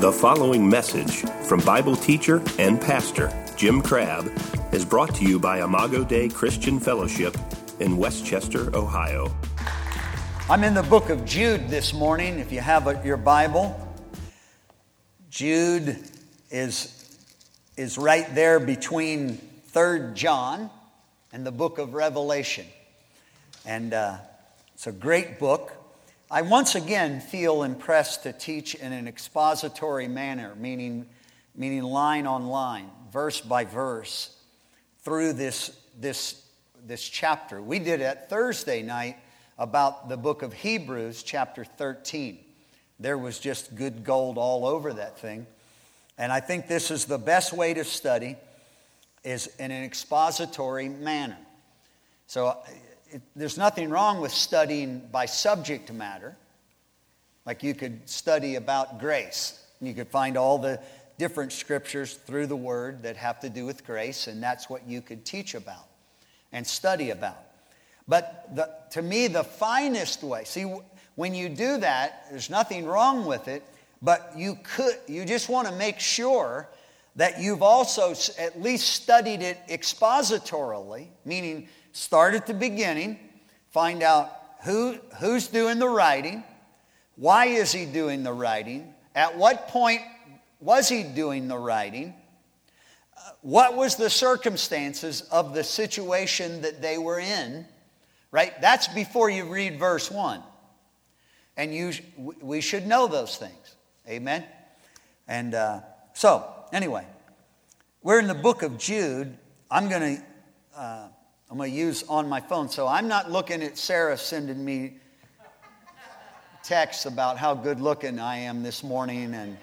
The following message from Bible teacher and pastor Jim Crabb is brought to you by Imago Dei Christian Fellowship in Westchester, Ohio. I'm in the book of Jude this morning. If you have your Bible, Jude is, is right there between 3rd John and the book of Revelation. And uh, it's a great book. I once again feel impressed to teach in an expository manner, meaning, meaning line on line, verse by verse, through this, this, this chapter. We did it Thursday night about the book of Hebrews, chapter 13. There was just good gold all over that thing. And I think this is the best way to study is in an expository manner. So there's nothing wrong with studying by subject matter. Like you could study about grace. You could find all the different scriptures through the Word that have to do with grace, and that's what you could teach about and study about. But the, to me, the finest way, see, when you do that, there's nothing wrong with it, but you could, you just want to make sure that you've also at least studied it expositorily, meaning Start at the beginning, find out who, who's doing the writing, why is he doing the writing, at what point was he doing the writing, uh, what was the circumstances of the situation that they were in, right? That's before you read verse 1. And you, we should know those things. Amen? And uh, so, anyway, we're in the book of Jude. I'm going to uh, I'm going to use on my phone. So I'm not looking at Sarah sending me texts about how good looking I am this morning, and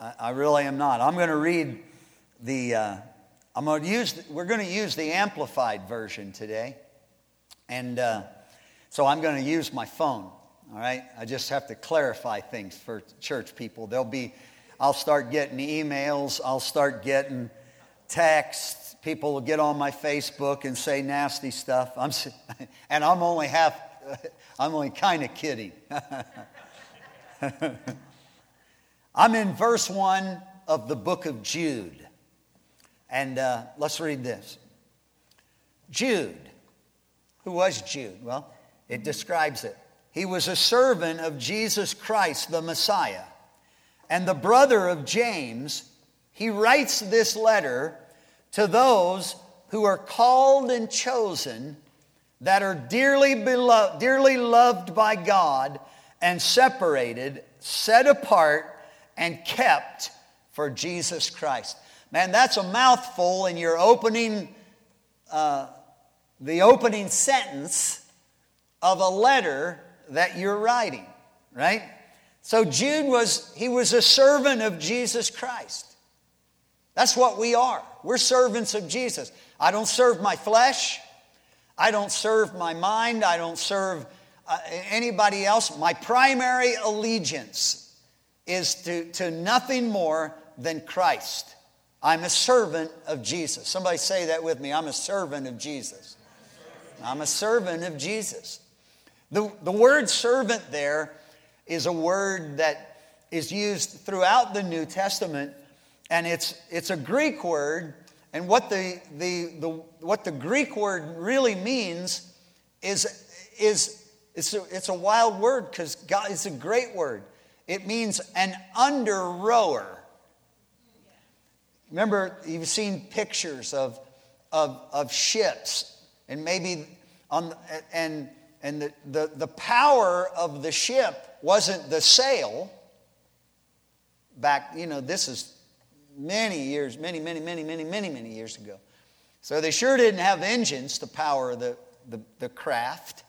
I, I really am not. I'm going to read the. Uh, I'm going to use. We're going to use the amplified version today, and uh, so I'm going to use my phone. All right. I just have to clarify things for church people. There'll be. I'll start getting emails. I'll start getting texts people will get on my Facebook and say nasty stuff. I'm, and I'm only half, I'm only kind of kidding. I'm in verse 1 of the book of Jude. And uh, let's read this. Jude. Who was Jude? Well, it describes it. He was a servant of Jesus Christ, the Messiah, and the brother of James. He writes this letter to those who are called and chosen, that are dearly beloved, dearly loved by God, and separated, set apart, and kept for Jesus Christ. Man, that's a mouthful in your opening, uh, the opening sentence of a letter that you're writing, right? So Jude was, he was a servant of Jesus Christ. That's what we are. We're servants of Jesus. I don't serve my flesh. I don't serve my mind. I don't serve uh, anybody else. My primary allegiance is to, to nothing more than Christ. I'm a servant of Jesus. Somebody say that with me. I'm a servant of Jesus. I'm a servant of Jesus. The, the word servant there is a word that is used throughout the New Testament and it's, it's a Greek word, and what the, the, the, what the Greek word really means is, is it's, a, it's a wild word because God, it's a great word. It means an under rower. Remember, you've seen pictures of, of, of ships, and maybe on, and, and the, the, the power of the ship wasn't the sail. Back, you know, this is many years, many, many, many, many, many, many years ago. So they sure didn't have engines to power the, the, the craft,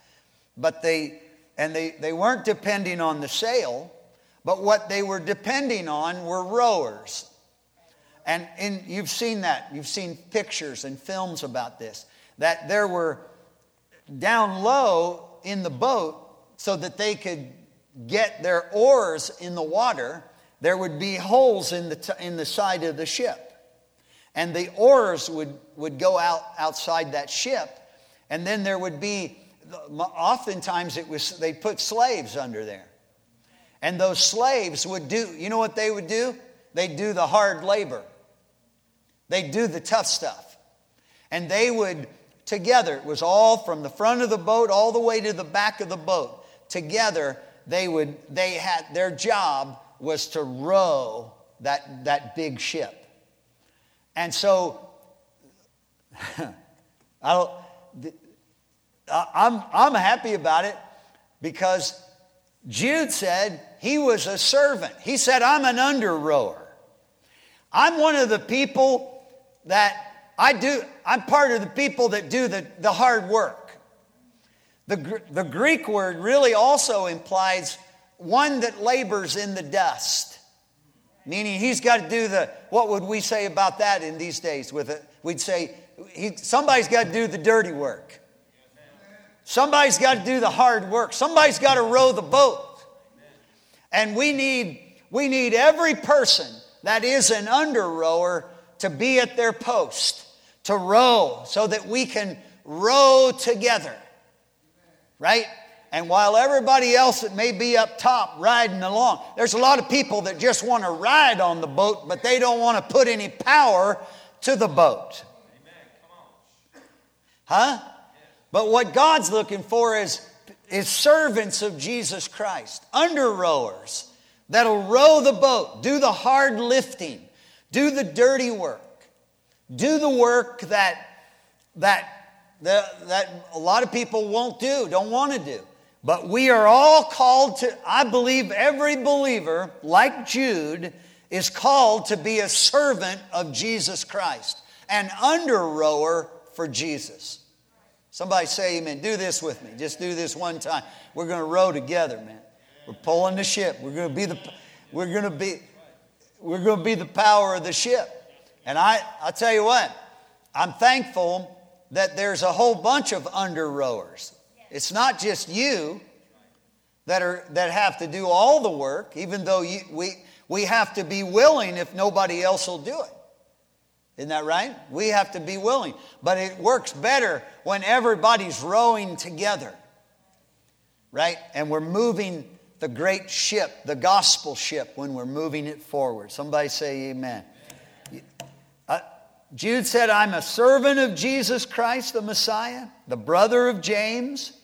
but they, and they, they weren't depending on the sail, but what they were depending on were rowers. And in, you've seen that. You've seen pictures and films about this. That there were down low in the boat so that they could get their oars in the water there would be holes in the, t- in the side of the ship. And the oars would, would go out outside that ship. And then there would be, oftentimes it was, they put slaves under there. And those slaves would do, you know what they would do? They'd do the hard labor. They'd do the tough stuff. And they would, together, it was all from the front of the boat all the way to the back of the boat. Together, they would, they had, their job was to row that, that big ship. And so, I I'm, I'm happy about it because Jude said he was a servant. He said, I'm an under rower. I'm one of the people that I do, I'm part of the people that do the, the hard work. The, the Greek word really also implies one that labors in the dust, meaning he's got to do the, what would we say about that in these days? With it, we'd say, he, somebody's got to do the dirty work. Somebody's got to do the hard work. Somebody's got to row the boat. And we need, we need every person that is an under rower to be at their post, to row, so that we can row together. Right? And while everybody else that may be up top riding along, there's a lot of people that just want to ride on the boat, but they don't want to put any power to the boat. Huh? But what God's looking for is, is servants of Jesus Christ, under rowers that'll row the boat, do the hard lifting, do the dirty work, do the work that, that, that, that a lot of people won't do, don't want to do. But we are all called to, I believe every believer, like Jude, is called to be a servant of Jesus Christ, an under rower for Jesus. Somebody say amen. Do this with me. Just do this one time. We're going to row together, man. We're pulling the ship. We're going to be the we're going to be we're going to be the power of the ship. And I I tell you what, I'm thankful that there's a whole bunch of under rowers. It's not just you that are that have to do all the work, even though you, we we have to be willing if nobody else will do it. Isn't that right? We have to be willing. But it works better when everybody's rowing together, right? And we're moving the great ship, the gospel ship, when we're moving it forward. Somebody say amen. Uh, Jude said, I'm a servant of Jesus Christ, the Messiah, the brother of James,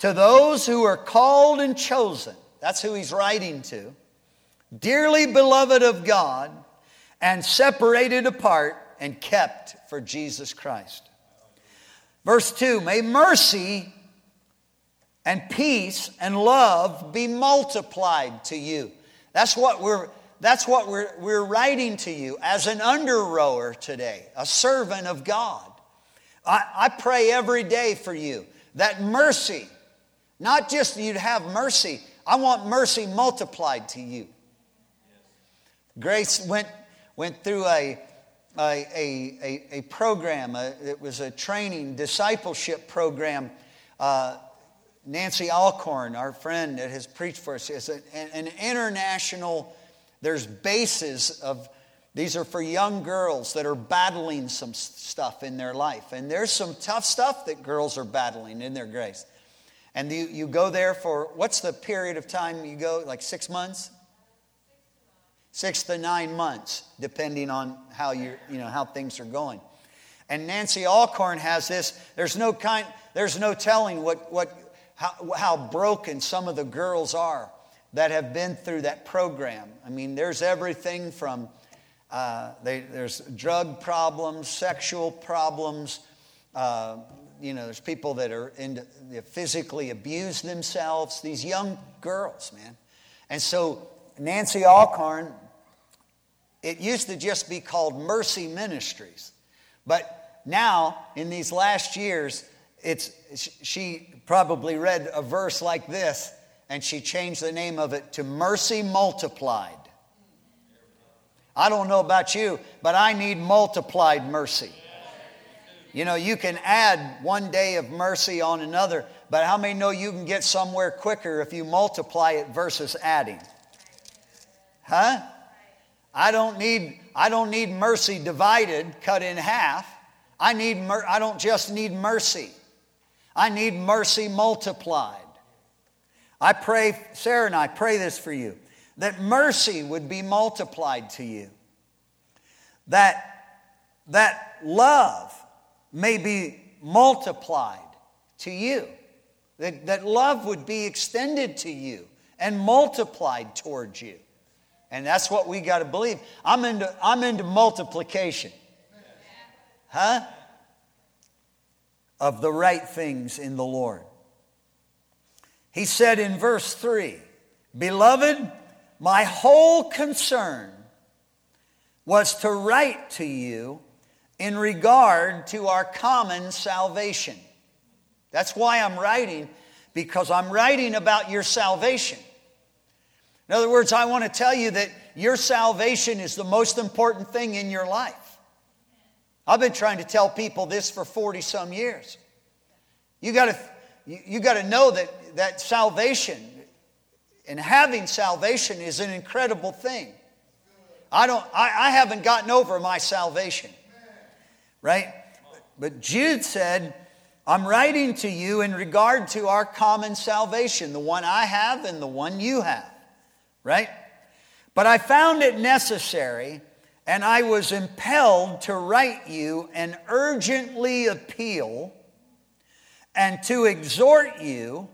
to those who are called and chosen. That's who he's writing to. Dearly beloved of God and separated apart and kept for Jesus Christ. Verse 2 May mercy and peace and love be multiplied to you. That's what we're that's what we're, we're writing to you as an under rower today, a servant of God. I, I pray every day for you that mercy, not just you'd have mercy, I want mercy multiplied to you. Grace went, went through a, a, a, a, program. A, it was a training, discipleship program. Uh, Nancy Alcorn, our friend that has preached for us, is an, an international, there's bases of, these are for young girls that are battling some stuff in their life. And there's some tough stuff that girls are battling in their grace. And you, you go there for, what's the period of time you go? Like six months? six to nine months, depending on how you you know how things are going. And Nancy Alcorn has this. There's no kind. There's no telling what what how, how broken some of the girls are that have been through that program. I mean, there's everything from uh, they, there's drug problems, sexual problems. Uh, you know, there's people that are into, physically abuse themselves. These young girls, man. And so Nancy Alcorn it used to just be called Mercy Ministries. But now, in these last years, it's, she probably read a verse like this and she changed the name of it to Mercy Multiplied. I don't know about you, but I need multiplied mercy. You know, you can add one day of mercy on another, but how many know you can get somewhere quicker if you multiply it versus adding? Huh? I don't need, I don't need mercy divided, cut in half. I, need mer- I don't just need mercy. I need mercy multiplied. I pray, Sarah and I pray this for you, that mercy would be multiplied to you, that, that love may be multiplied to you, that, that love would be extended to you and multiplied towards you. And that's what we got to believe. I'm into, I'm into multiplication. Huh? Of the right things in the Lord. He said in verse 3 Beloved, my whole concern was to write to you in regard to our common salvation. That's why I'm writing, because I'm writing about your salvation. In other words, I want to tell you that your salvation is the most important thing in your life. I've been trying to tell people this for 40 some years. You got to you, got to know that, that salvation and having salvation is an incredible thing. I, don't, I, I haven't gotten over my salvation, right? But Jude said, I'm writing to you in regard to our common salvation, the one I have and the one you have, right? But I found it necessary and I was impelled to write you and urgently appeal and to exhort you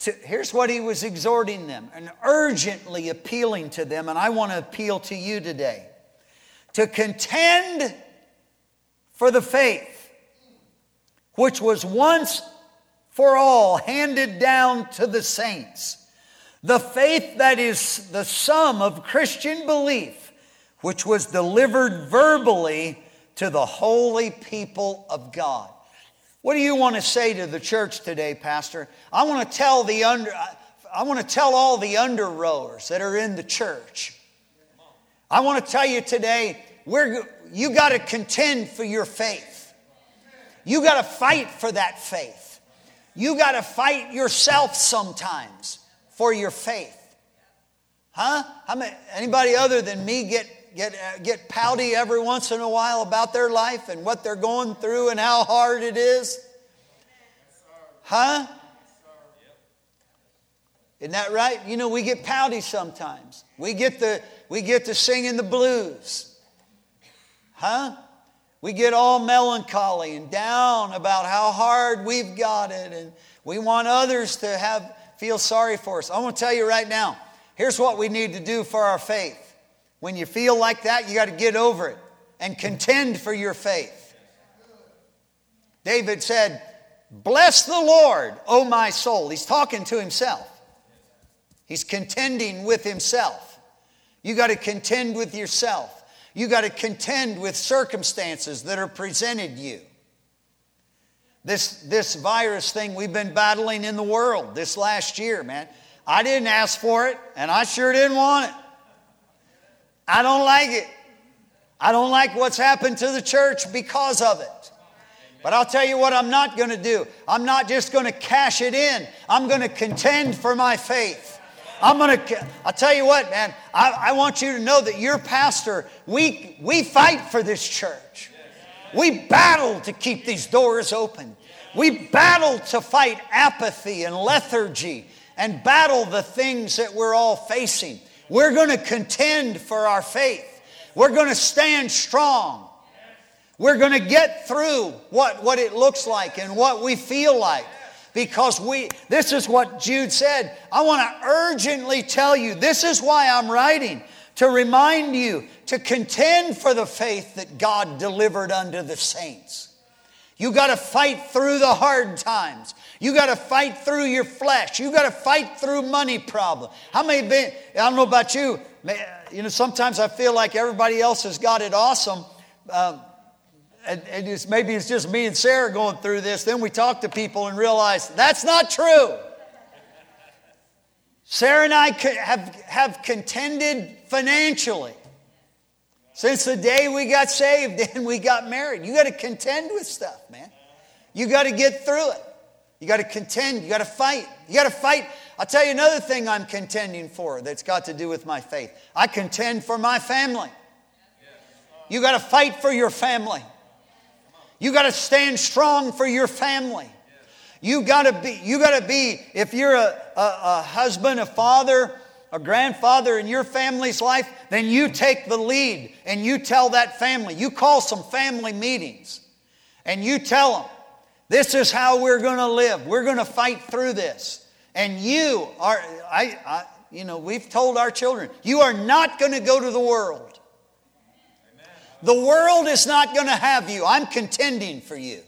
to, here's what he was exhorting them and urgently appealing to them, and I want to appeal to you today to contend for the faith which was once for all handed down to the saints. The faith that is the sum of Christian belief, which was delivered verbally to the holy people of God. What do you want to say to the church today, Pastor? I want to tell the under, I want to tell all the under rowers that are in the church. I want to tell you today, we're, you got to contend for your faith. You got to fight for that faith. You got to fight yourself sometimes for your faith. Huh? How many, anybody other than me get get, uh, get pouty every once in a while about their life and what they're going through and how hard it is? Huh? Isn't that right? You know, we get pouty sometimes. We get the we get to singing the blues. Huh? We get all melancholy and down about how hard we've got it, and we want others to have feel sorry for us. I'm going to tell you right now, here's what we need to do for our faith. When you feel like that, you got to get over it and contend for your faith. David said, Bless the Lord, O my soul. He's talking to himself. He's contending with himself. You got to contend with yourself. You got to contend with circumstances that are presented you. This, this virus thing we've been battling in the world this last year, man. I didn't ask for it, and I sure didn't want it. I don't like it. I don't like what's happened to the church because of it. But I'll tell you what I'm not going to do. I'm not just going to cash it in. I'm going to contend for my faith. I'm going to, I'll tell you what, man, I, I want you to know that your pastor, we, we fight for this church. We battle to keep these doors open. We battle to fight apathy and lethargy and battle the things that we're all facing. We're going to contend for our faith. We're going to stand strong. We're going to get through what, what it looks like and what we feel like. Because we, this is what Jude said. I want to urgently tell you this is why I'm writing to remind you to contend for the faith that God delivered unto the saints. You got to fight through the hard times. You got to fight through your flesh. You got to fight through money problem. How many been, I don't know about you, you know, sometimes I feel like everybody else has got it awesome. Um, and, and it's, maybe it's just me and Sarah going through this. Then we talk to people and realize that's not true. Sarah and I have, have contended financially since the day we got saved and we got married. You got to contend with stuff, man. You got to get through it. You got to contend. You got to fight. You got to fight. I'll tell you another thing I'm contending for that's got to do with my faith. I contend for my family. You got to fight for your family. You got to stand strong for your family. You gotta be, you gotta be, if you're a, a, a husband, a father, a grandfather in your family's life, then you take the lead and you tell that family. You call some family meetings and you tell them, this is how we're going to live. We're going to fight through this. And you are, I, I, you know, we've told our children, you are not going to go to the world. The world is not going to have you. I'm contending for you.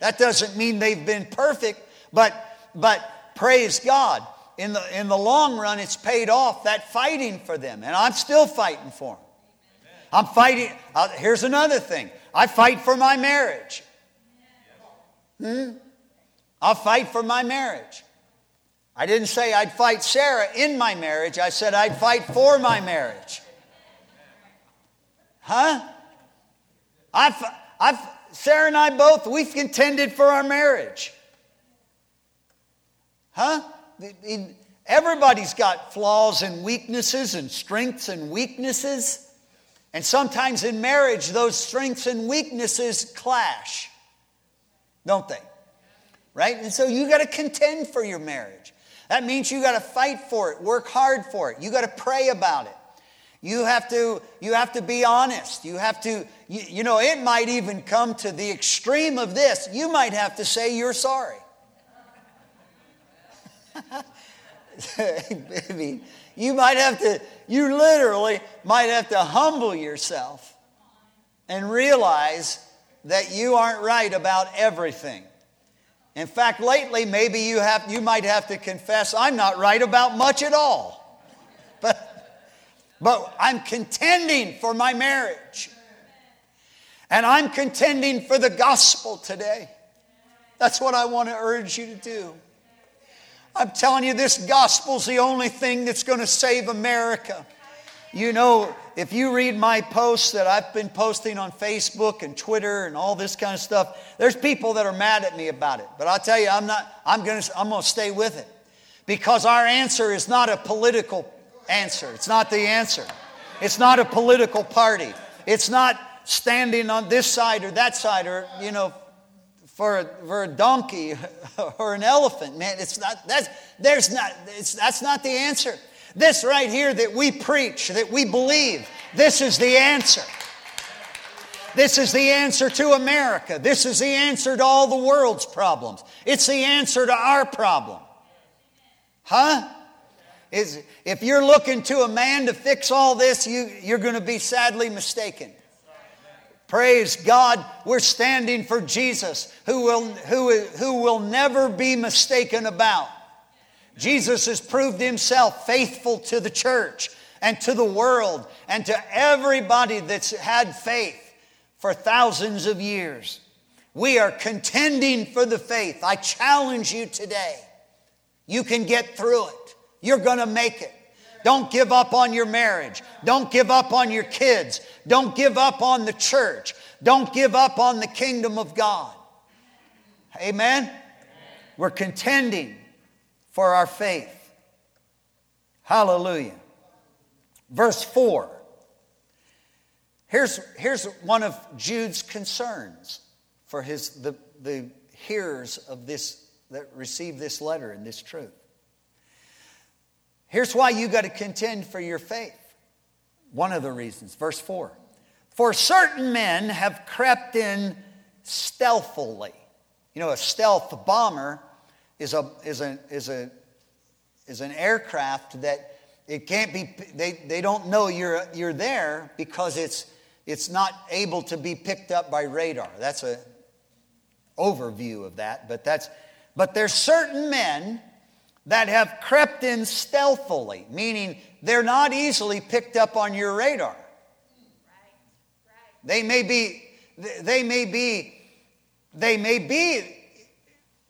That doesn't mean they've been perfect, but, but praise God. In the, in the long run, it's paid off that fighting for them. And I'm still fighting for them. I'm fighting. Uh, here's another thing I fight for my marriage. Hmm? I'll fight for my marriage. I didn't say I'd fight Sarah in my marriage, I said I'd fight for my marriage. Huh? I've, I've, Sarah and I both, we've contended for our marriage. Huh? Everybody's got flaws and weaknesses and strengths and weaknesses. And sometimes in marriage, those strengths and weaknesses clash, don't they? Right? And so you got to contend for your marriage. That means you got to fight for it, work hard for it. You got to pray about it. You have to, you have to be honest. You have to, you, you know, it might even come to the extreme of this. You might have to say you're sorry. I mean, you might have to, you literally might have to humble yourself and realize that you aren't right about everything. In fact, lately, maybe you, have, you might have to confess, I'm not right about much at all. But, I'm contending for my marriage. And I'm contending for the gospel today. That's what I want to urge you to do. I'm telling you, this gospel's the only thing that's going to save America. You know, if you read my posts that I've been posting on Facebook and Twitter and all this kind of stuff, there's people that are mad at me about it. But I'll tell you, I'm not, I'm going to, I'm going to stay with it. Because our answer is not a political answer. It's not the answer. It's not a political party. It's not standing on this side or that side or, you know, for a, for a donkey or an elephant, man. It's not, that's, there's not, it's, that's not the answer. This right here that we preach, that we believe, this is the answer. This is the answer to America. This is the answer to all the world's problems. It's the answer to our problem. Huh? Is, if you're looking to a man to fix all this, you, you're going to be sadly mistaken. Praise God, we're standing for Jesus, who will, who, who will never be mistaken about. Jesus has proved himself faithful to the church and to the world and to everybody that's had faith for thousands of years. We are contending for the faith. I challenge you today. You can get through it. You're going to make it. Don't give up on your marriage. Don't give up on your kids. Don't give up on the church. Don't give up on the kingdom of God. Amen? We're contending for our faith. Hallelujah. Verse 4. Here's, here's one of Jude's concerns for his, the, the hearers of this, that receive this letter and this truth. Here's why you got to contend for your faith. One of the reasons. Verse 4 For certain men have crept in stealthily. You know, a stealth bomber is, a, is, a, is, a, is an aircraft that it can't be, they, they don't know you're, you're there because it's, it's not able to be picked up by radar. That's a overview of that, but that's, but there's certain men that have crept in stealthily, meaning they're not easily picked up on your radar. They may be, they may be, they may be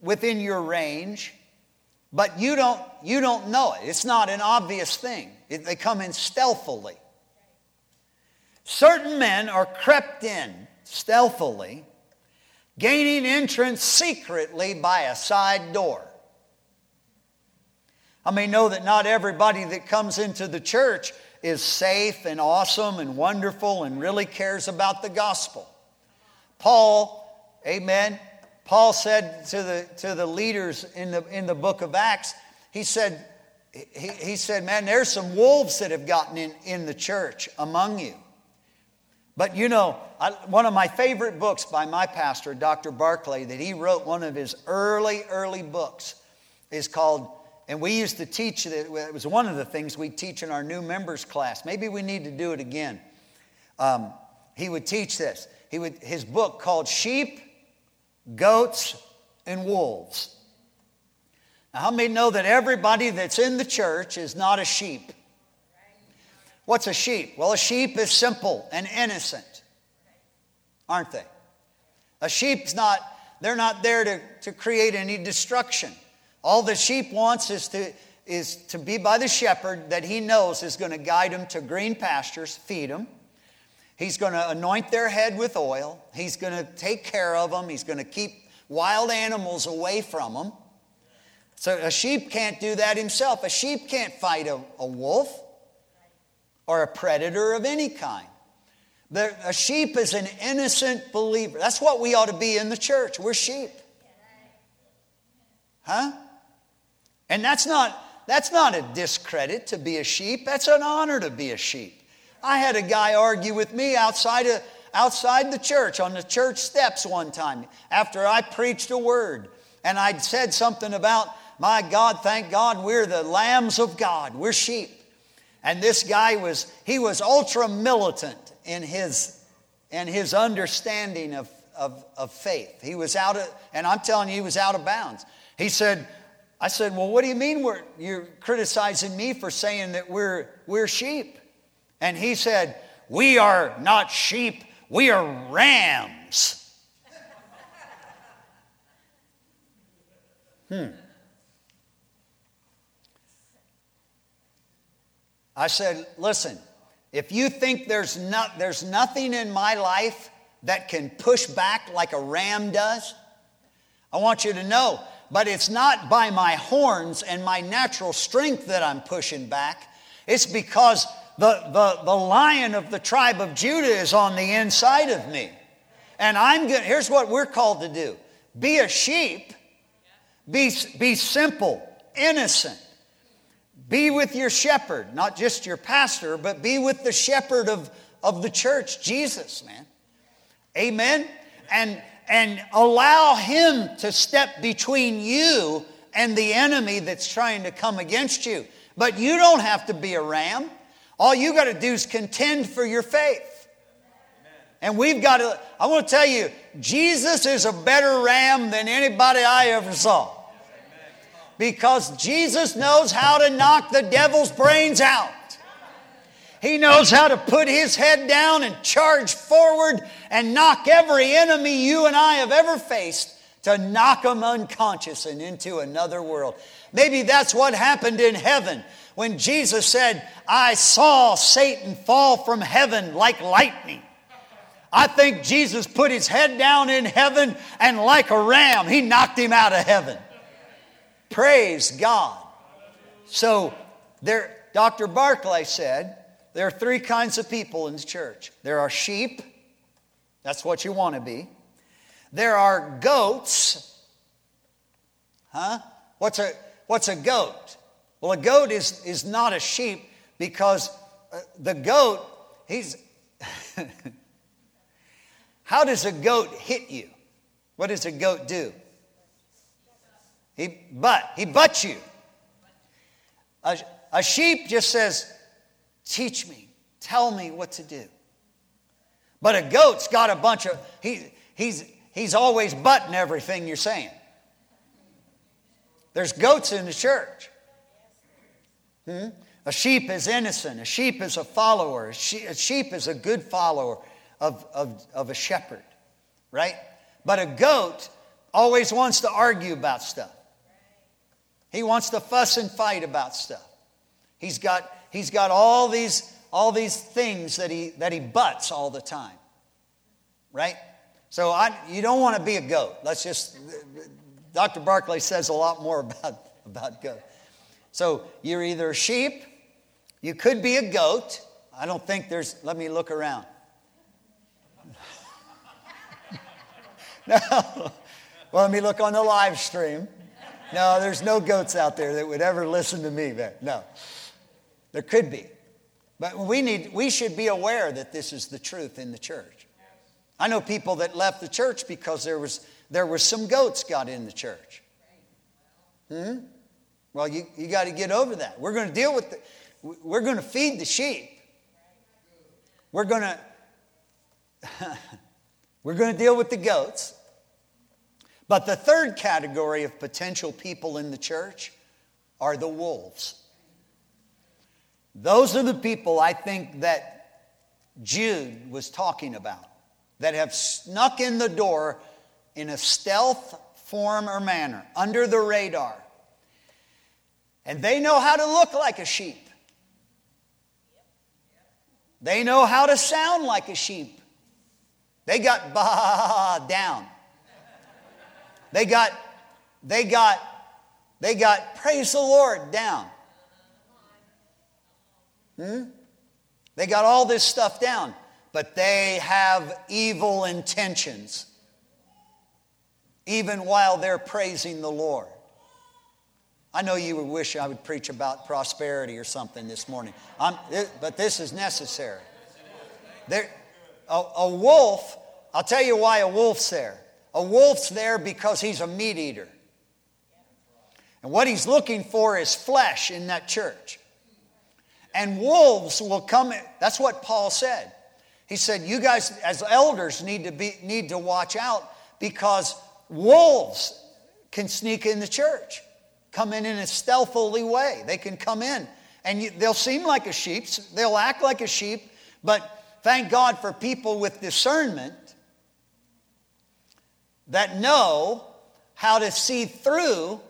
within your range, but you don't, you don't know it. It's not an obvious thing. It, they come in stealthily. Certain men are crept in stealthily, gaining entrance secretly by a side door. I may know that not everybody that comes into the church is safe and awesome and wonderful and really cares about the gospel. Paul, amen, Paul said to the, to the leaders in the, in the book of Acts, he said, he, he said, Man, there's some wolves that have gotten in, in the church among you. But you know, I, one of my favorite books by my pastor, Dr. Barclay, that he wrote one of his early, early books is called, and we used to teach that it was one of the things we teach in our new members class. Maybe we need to do it again. Um, he would teach this. He would, his book called Sheep, Goats, and Wolves. Now, how many know that everybody that's in the church is not a sheep? What's a sheep? Well, a sheep is simple and innocent, aren't they? A sheep's not, they're not there to, to create any destruction. All the sheep wants is to, is to be by the shepherd that he knows is going to guide them to green pastures, feed them. He's going to anoint their head with oil. He's going to take care of them. He's going to keep wild animals away from them. So a sheep can't do that himself. A sheep can't fight a, a wolf or a predator of any kind. The, a sheep is an innocent believer. That's what we ought to be in the church. We're sheep. Huh? And that's not, that's not a discredit to be a sheep. That's an honor to be a sheep. I had a guy argue with me outside outside the church on the church steps one time after I preached a word. And I'd said something about my God, thank God, we're the lambs of God. We're sheep. And this guy was, he was ultra militant in his, in his understanding of, of, of faith. He was out of, and I'm telling you, he was out of bounds. He said, I said, Well, what do you mean we're, you're criticizing me for saying that we're, we're sheep? And he said, We are not sheep, we are rams. hmm. I said, listen, if you think there's, not, there's nothing in my life that can push back like a ram does, I want you to know, but it's not by my horns and my natural strength that I'm pushing back. It's because the, the, the lion of the tribe of Judah is on the inside of me. And I'm going here's what we're called to do be a sheep, be, be simple, innocent, be with your shepherd, not just your pastor, but be with the shepherd of, of the church, Jesus, man. Amen? And, and allow him to step between you and the enemy that's trying to come against you. But you don't have to be a ram. All you got to do is contend for your faith. And we've got to, I want to tell you, Jesus is a better ram than anybody I ever saw because Jesus knows how to knock the devil's brains out. He knows how to put his head down and charge forward and knock every enemy you and I have ever faced to knock them unconscious and into another world. Maybe that's what happened in heaven when Jesus said, I saw Satan fall from heaven like lightning. I think Jesus put his head down in heaven and like a ram, he knocked him out of heaven. Praise God. So there, Dr. Barclay said there are three kinds of people in the church. There are sheep, that's what you want to be. There are goats. Huh? What's a, what's a goat? Well, a goat is, is not a sheep because uh, the goat, he's. How does a goat hit you? What does a goat do? He but he butts you. A, a sheep just says, "Teach me, tell me what to do." But a goat's got a bunch of he he's he's always butting everything you're saying. There's goats in the church. Hmm? A sheep is innocent. A sheep is a follower. A sheep is a good follower of, of, of a shepherd, right? But a goat always wants to argue about stuff. He wants to fuss and fight about stuff. He's got, he's got all, these, all these things that he, that he butts all the time. Right? So I, you don't want to be a goat. Let's just, Dr. Barclay says a lot more about, about goat. So you're either a sheep, you could be a goat. I don't think there's, let me look around. no, Well, let me look on the live stream. No, there's no goats out there that would ever listen to me. Man. No, there could be. But we, need, we should be aware that this is the truth in the church. I know people that left the church because there was, there was some goats got in the church. Hmm? Well, you, you got to get over that. We're going to deal with the, we're going to feed the sheep. We're going to we're going to deal with the goats. But the third category of potential people in the church are the wolves. Those are the people I think that Jude was talking about that have snuck in the door in a stealth form or manner, under the radar. And they know how to look like a sheep. They know how to sound like a sheep. They got ba down. They got, they got, they got praise the Lord down. Hmm? They got all this stuff down, but they have evil intentions, even while they're praising the Lord. I know you would wish I would preach about prosperity or something this morning, I'm, but this is necessary. There, a, a wolf, I'll tell you why a wolf's there. A wolf's there because he's a meat eater. And what he's looking for is flesh in that church. And wolves will come, that's what Paul said. He said, You guys, as elders, need to, be, need to watch out because wolves can sneak in the church come in in a stealthily way. They can come in and you, they'll seem like a sheep, they'll act like a sheep, but thank God for people with discernment that know how to see through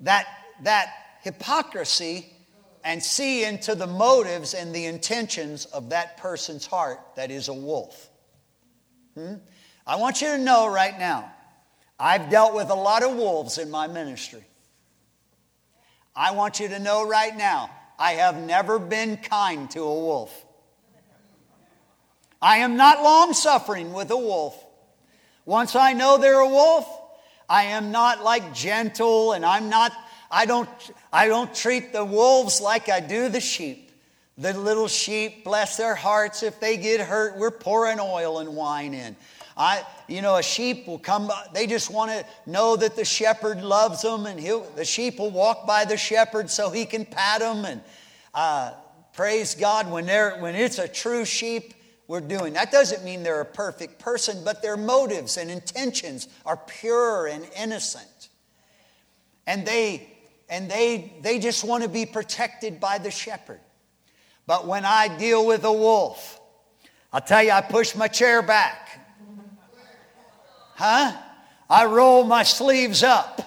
that, that hypocrisy and see into the motives and the intentions of that person's heart that is a wolf. Hmm? I want you to know right now, I've dealt with a lot of wolves in my ministry. I want you to know right now, I have never been kind to a wolf. I am not long suffering with a wolf. Once I know they're a wolf, I am not like gentle and I'm not, I don't, I don't treat the wolves like I do the sheep. The little sheep, bless their hearts, if they get hurt, we're pouring oil and wine in. I, you know, a sheep will come, they just want to know that the shepherd loves them, and he'll, the sheep will walk by the shepherd so he can pat them. And uh, praise God, when, they're, when it's a true sheep, we're doing. That doesn't mean they're a perfect person, but their motives and intentions are pure and innocent. And they and they they just want to be protected by the shepherd. But when I deal with a wolf, I'll tell you, I push my chair back. Huh? I roll my sleeves up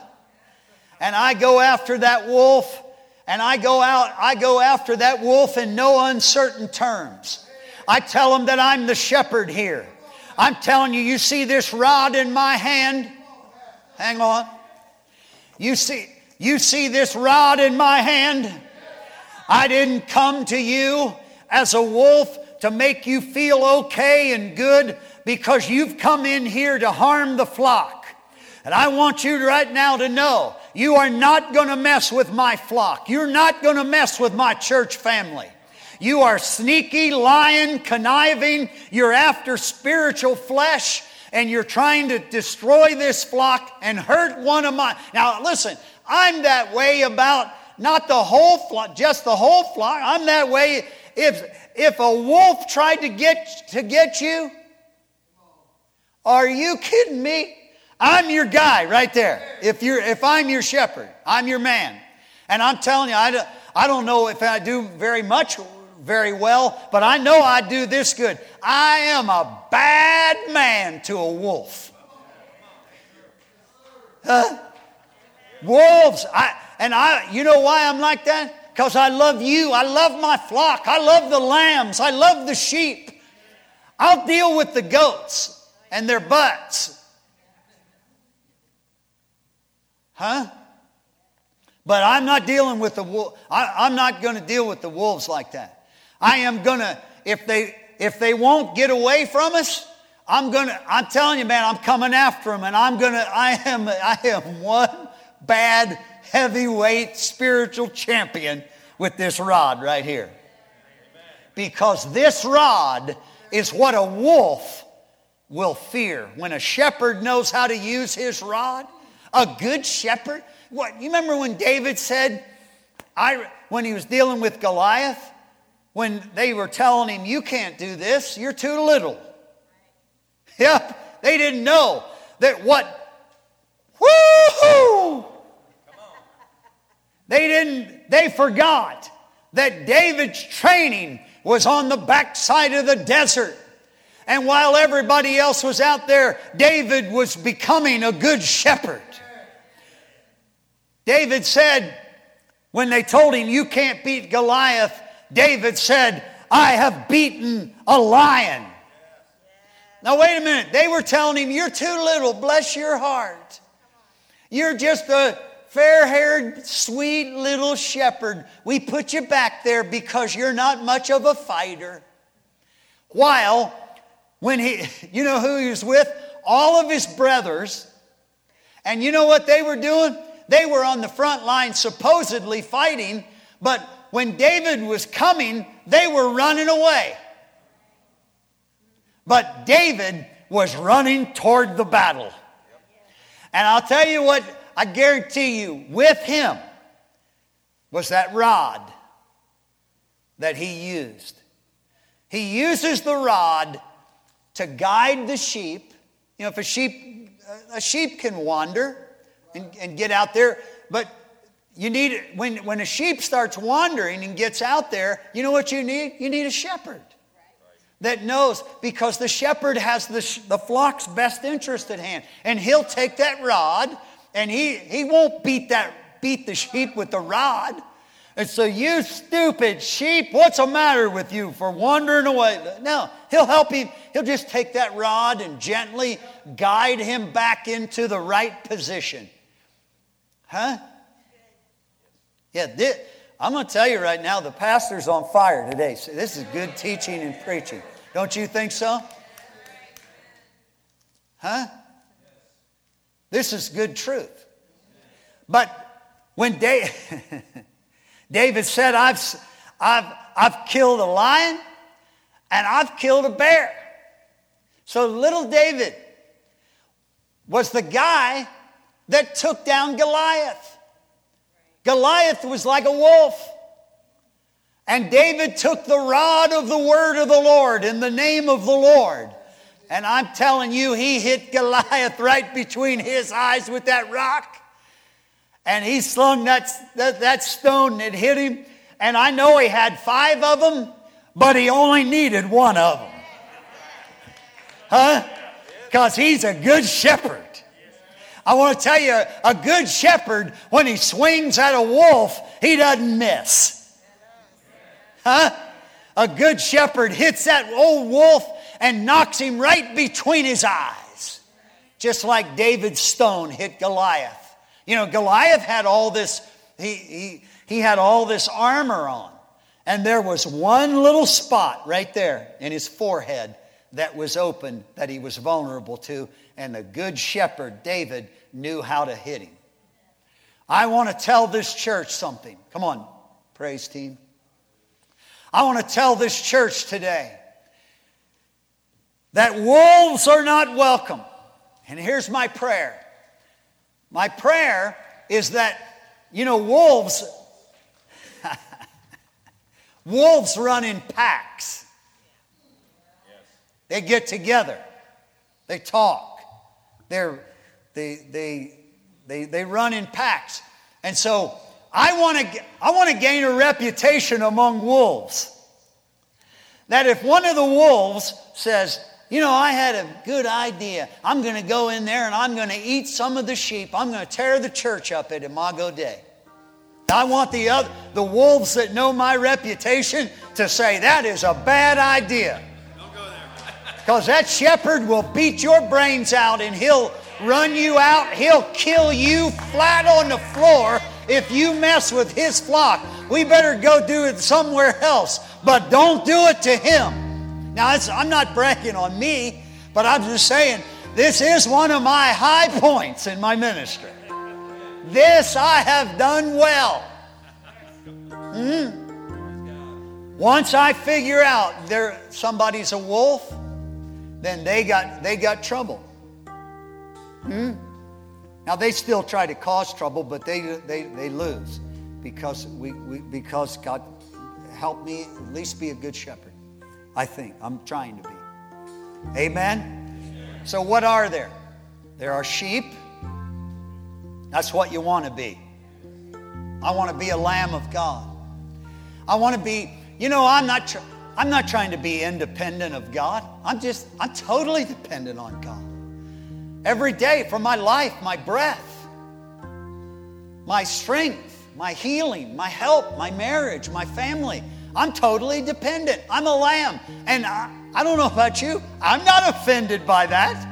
and I go after that wolf and I go out, I go after that wolf in no uncertain terms. I tell him that I'm the shepherd here. I'm telling you, you see this rod in my hand? Hang on. You see, you see this rod in my hand? I didn't come to you as a wolf to make you feel okay and good because you've come in here to harm the flock. And I want you right now to know you are not going to mess with my flock. You're not going to mess with my church family. You are sneaky, lying, conniving. You're after spiritual flesh and you're trying to destroy this flock and hurt one of my. Now, listen, I'm that way about not the whole flock, just the whole flock. I'm that way. If, if a wolf tried to get, to get you, are you kidding me? I'm your guy right there. If, you're, if I'm your shepherd, I'm your man. And I'm telling you, I don't, I don't know if I do very much, very well, but I know I do this good. I am a bad man to a wolf. Huh? Wolves, I, and I, you know why I'm like that? Because I love you. I love my flock. I love the lambs. I love the sheep. I'll deal with the goats and their butts. Huh? But I'm not dealing with the wolf. I'm not going to deal with the wolves like that. I am going to, if they, if they won't get away from us, I'm gonna, I'm telling you, man, I'm coming after them and I'm gonna, I am, I am one bad heavyweight spiritual champion with this rod right here. Because this rod is what a wolf will fear. When a shepherd knows how to use his rod, a good shepherd. What you remember when David said, I when he was dealing with Goliath, when they were telling him, You can't do this, you're too little. Yep, they didn't know that what woohoo! They didn't, they forgot that David's training was on the backside of the desert. And while everybody else was out there, David was becoming a good shepherd. David said, when they told him, You can't beat Goliath, David said, I have beaten a lion. Now, wait a minute. They were telling him, You're too little, bless your heart. You're just a fair haired, sweet little shepherd. We put you back there because you're not much of a fighter. While, when he, you know who he was with? All of his brothers. And you know what they were doing? They were on the front line supposedly fighting, but when David was coming, they were running away. But David was running toward the battle. And I'll tell you what, I guarantee you, with him was that rod that he used. He uses the rod to guide the sheep. You know, if a sheep, a sheep can wander and, and get out there, but you need, when, when a sheep starts wandering and gets out there, you know what you need? You need a shepherd that knows because the shepherd has the, the flock's best interest at hand. And he'll take that rod and he, he won't beat that beat the sheep with the rod. And so, you stupid sheep, what's the matter with you for wandering away? No, he'll help him. He'll just take that rod and gently guide him back into the right position. Huh? Yeah, this, I'm going to tell you right now, the pastor's on fire today. So this is good teaching and preaching. Don't you think so? Huh? This is good truth. But when David said, I've, I've, I've killed a lion and I've killed a bear. So little David was the guy that took down Goliath. Goliath was like a wolf. And David took the rod of the word of the Lord in the name of the Lord and I'm telling you, he hit Goliath right between his eyes with that rock. And he slung that, that, that stone that hit him. And I know he had five of them, but he only needed one of them. Huh? Because he's a good shepherd. I want to tell you, a good shepherd, when he swings at a wolf, he doesn't miss. Huh? A good shepherd hits that old wolf and knocks him right between his eyes, just like David's stone hit Goliath. You know, Goliath had all this, he, he, he had all this armor on, and there was one little spot right there in his forehead that was open that he was vulnerable to, and the good shepherd, David, knew how to hit him. I want to tell this church something. Come on, praise team. I want to tell this church today that wolves are not welcome. And here's my prayer my prayer is that, you know, wolves. wolves run in packs. They get together. They talk. They're, they, they, they, they run in packs. And so I want to I want to gain a reputation among wolves. That if one of the wolves says, you know, I had a good idea. I'm going to go in there and I'm going to eat some of the sheep. I'm going to tear the church up at Imago Dei. I want the other, the wolves that know my reputation to say that is a bad idea. Because that shepherd will beat your brains out and he'll run you out. He'll kill you flat on the floor if you mess with his flock. We better go do it somewhere else. But don't do it to him. Now, I'm not bragging on me, but I'm just saying, this is one of my high points in my ministry. This I have done well. Mm. Once I figure out there somebody's a wolf, then they got they got trouble. Hmm? Now they still try to cause trouble, but they they, they lose because we, we because God helped me at least be a good shepherd. I think I'm trying to be. Amen. So what are there? There are sheep. That's what you want to be. I want to be a lamb of God. I want to be, you know, I'm not tr- I'm not trying to be independent of God. I'm just I'm totally dependent on God. Every day for my life, my breath, my strength, my healing, my help, my marriage, my family. I'm totally dependent. I'm a lamb. And I, I don't know about you, I'm not offended by that,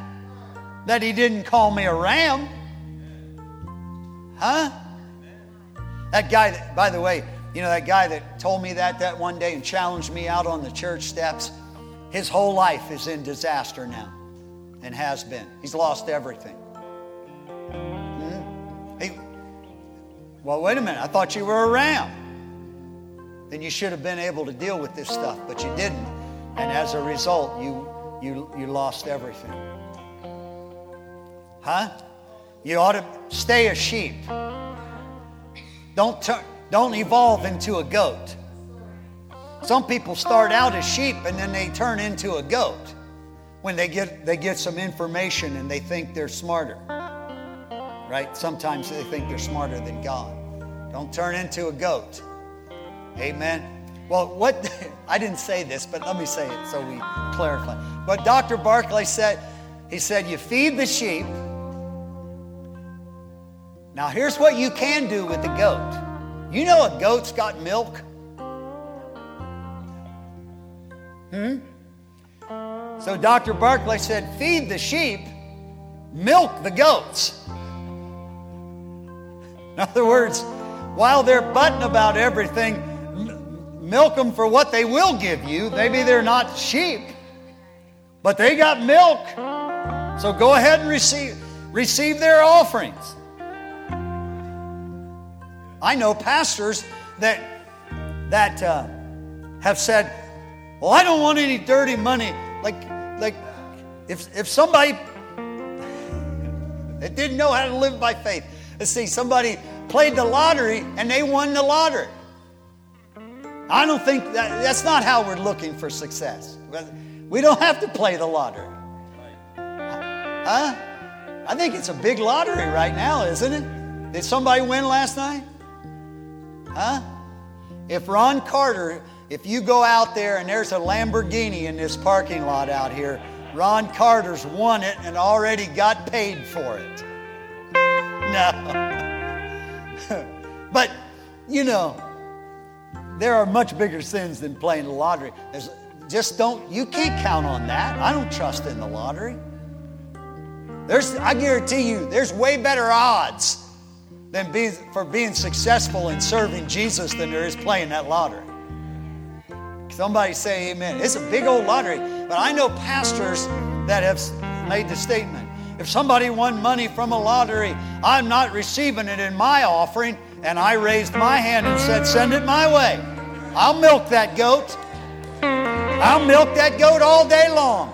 that he didn't call me a ram. Huh? That guy, that, by the way, you know, that guy that told me that that one day and challenged me out on the church steps, his whole life is in disaster now and has been. He's lost everything. Hmm? He, well, wait a minute. I thought you were a ram. Then you should have been able to deal with this stuff, but you didn't. And as a result, you, you, you lost everything. Huh? You ought to stay a sheep. Don't, turn, don't evolve into a goat. Some people start out as sheep and then they turn into a goat when they get, they get some information and they think they're smarter. Right? Sometimes they think they're smarter than God. Don't turn into a goat. Amen. Well, what I didn't say this, but let me say it so we clarify. But Dr. Barclay said, he said, you feed the sheep. Now, here's what you can do with the goat. You know a goat's got milk? Hmm? So Dr. Barclay said, feed the sheep, milk the goats. In other words, while they're butting about everything, milk them for what they will give you. Maybe they're not sheep, but they got milk. So go ahead and receive, receive their offerings. I know pastors that, that uh, have said, Well, I don't want any dirty money. Like, like if, if somebody that didn't know how to live by faith, let's see, somebody played the lottery and they won the lottery. I don't think that, that's not how we're looking for success. We don't have to play the lottery. Huh? I think it's a big lottery right now, isn't it? Did somebody win last night? Huh? If Ron Carter, if you go out there and there's a Lamborghini in this parking lot out here, Ron Carter's won it and already got paid for it. No. but, you know, there are much bigger sins than playing the lottery. There's, just don't, you can't count on that. I don't trust in the lottery. There's, I guarantee you, there's way better odds than for being successful in serving Jesus than there is playing that lottery. Somebody say amen. It's a big old lottery, but I know pastors that have made the statement if somebody won money from a lottery, I'm not receiving it in my offering. And I raised my hand and said, Send it my way. I'll milk that goat. I'll milk that goat all day long.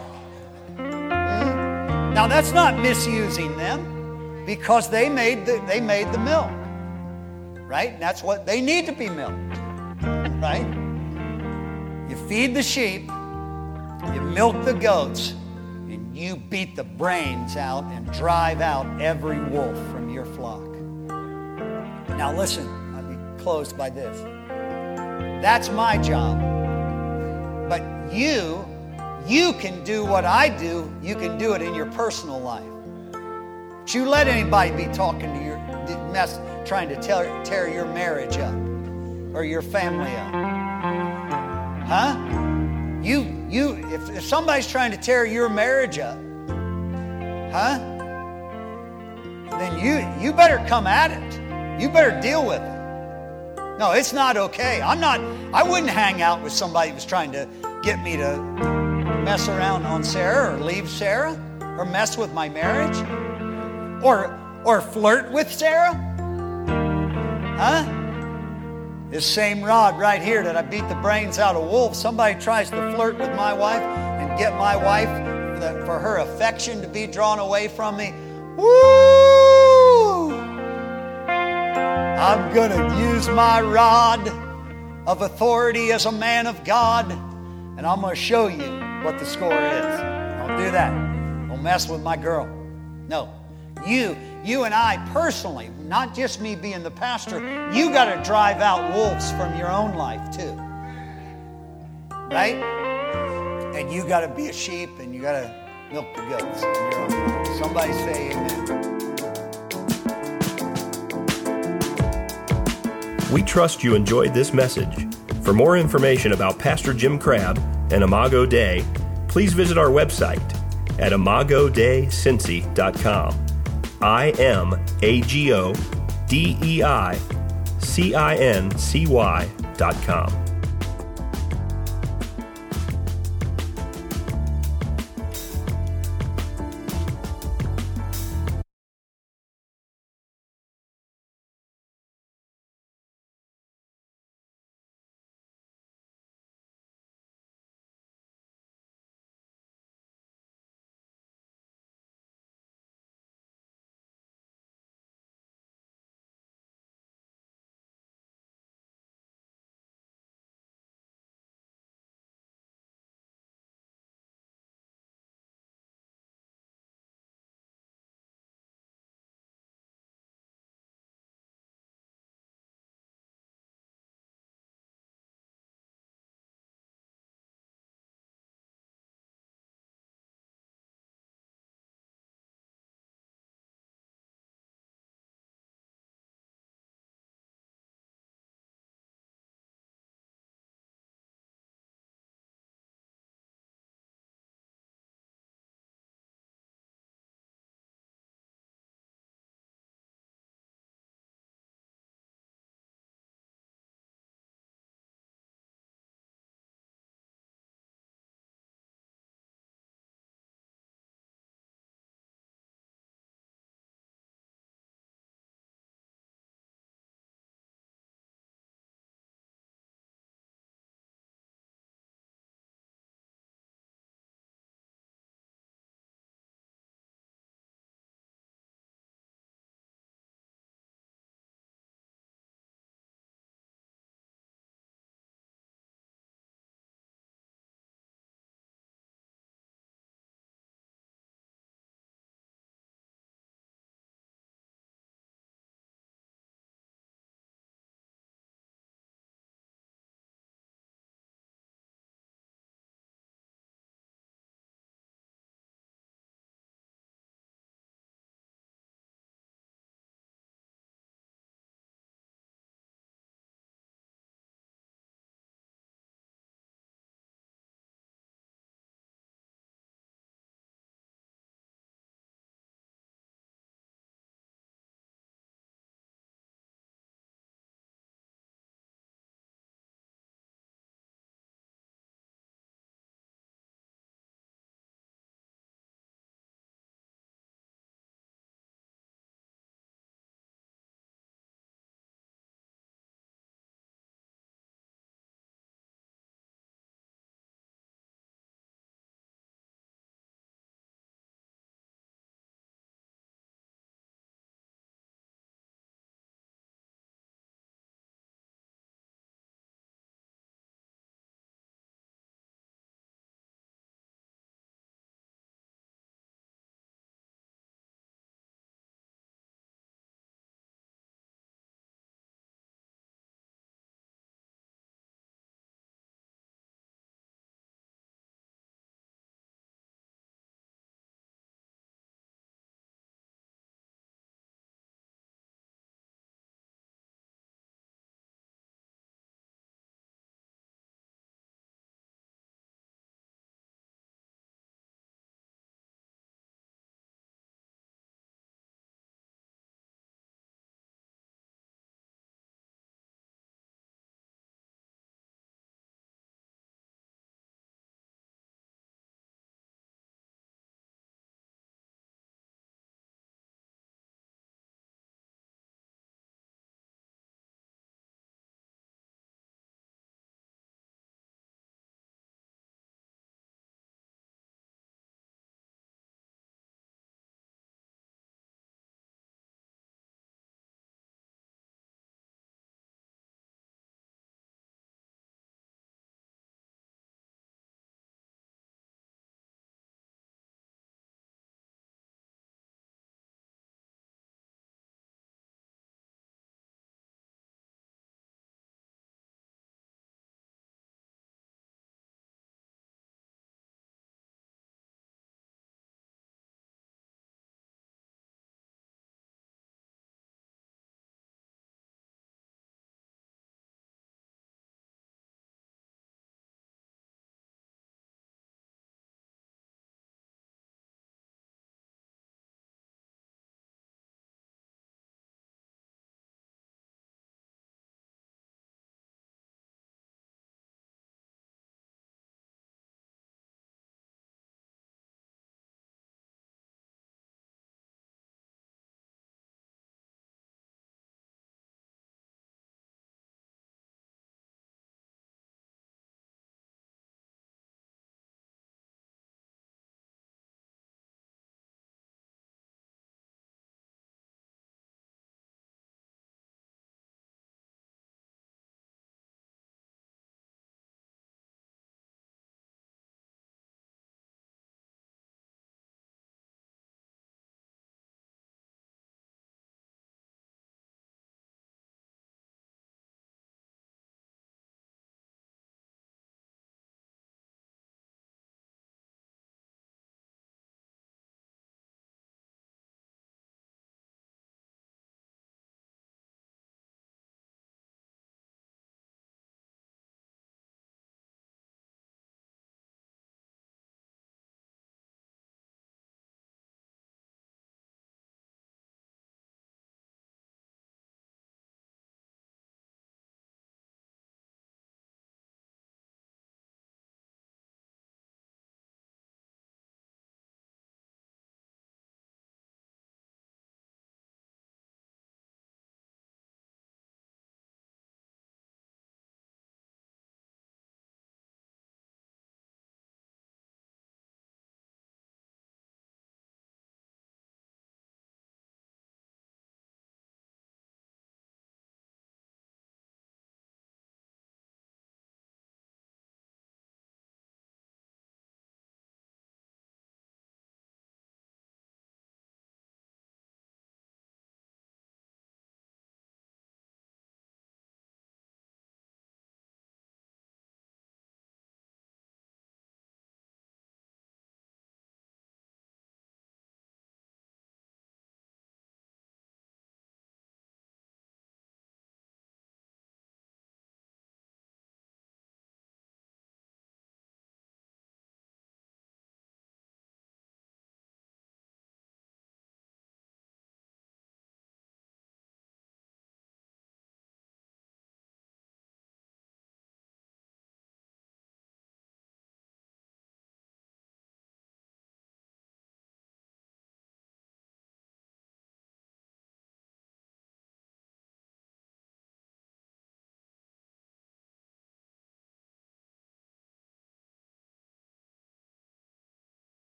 Now, that's not misusing them because they made the, they made the milk. Right? That's what they need to be milked. Right? You feed the sheep, you milk the goats, and you beat the brains out and drive out every wolf from. Now, listen, I'll be closed by this. That's my job. But you, you can do what I do, you can do it in your personal life. Don't you let anybody be talking to your mess, trying to tear, tear your marriage up or your family up. Huh? You, you, if, if somebody's trying to tear your marriage up, huh? Then you, you better come at it. You better deal with it. No, it's not okay. I'm not, I wouldn't hang out with somebody who was trying to get me to mess around on Sarah or leave Sarah or mess with my marriage or, or flirt with Sarah? Huh? This same rod right here that I beat the brains out of wolves, somebody tries to flirt with my wife and get my wife for her affection to be drawn away from me. Woo! I'm going to use my rod of authority as a man of God, and I'm going to show you what the score is. Don't do that. Don't mess with my girl. No. You, you and I personally, not just me being the pastor, you got to drive out wolves from your own life too. Right? And you got to be a sheep and you got to milk the goats. Somebody say amen. We trust you enjoyed this message. For more information about Pastor Jim Crabb and Imago Dei, please visit our website at imagodeicincy.com. I M A G O D E I C I N C Y dot com.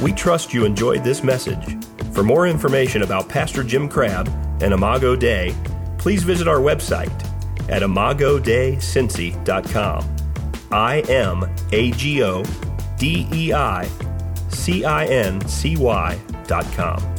We trust you enjoyed this message. For more information about Pastor Jim Crabb and Imago Dei, please visit our website at imagodeicincy.com. I M A G O D E I C I N C Y dot com.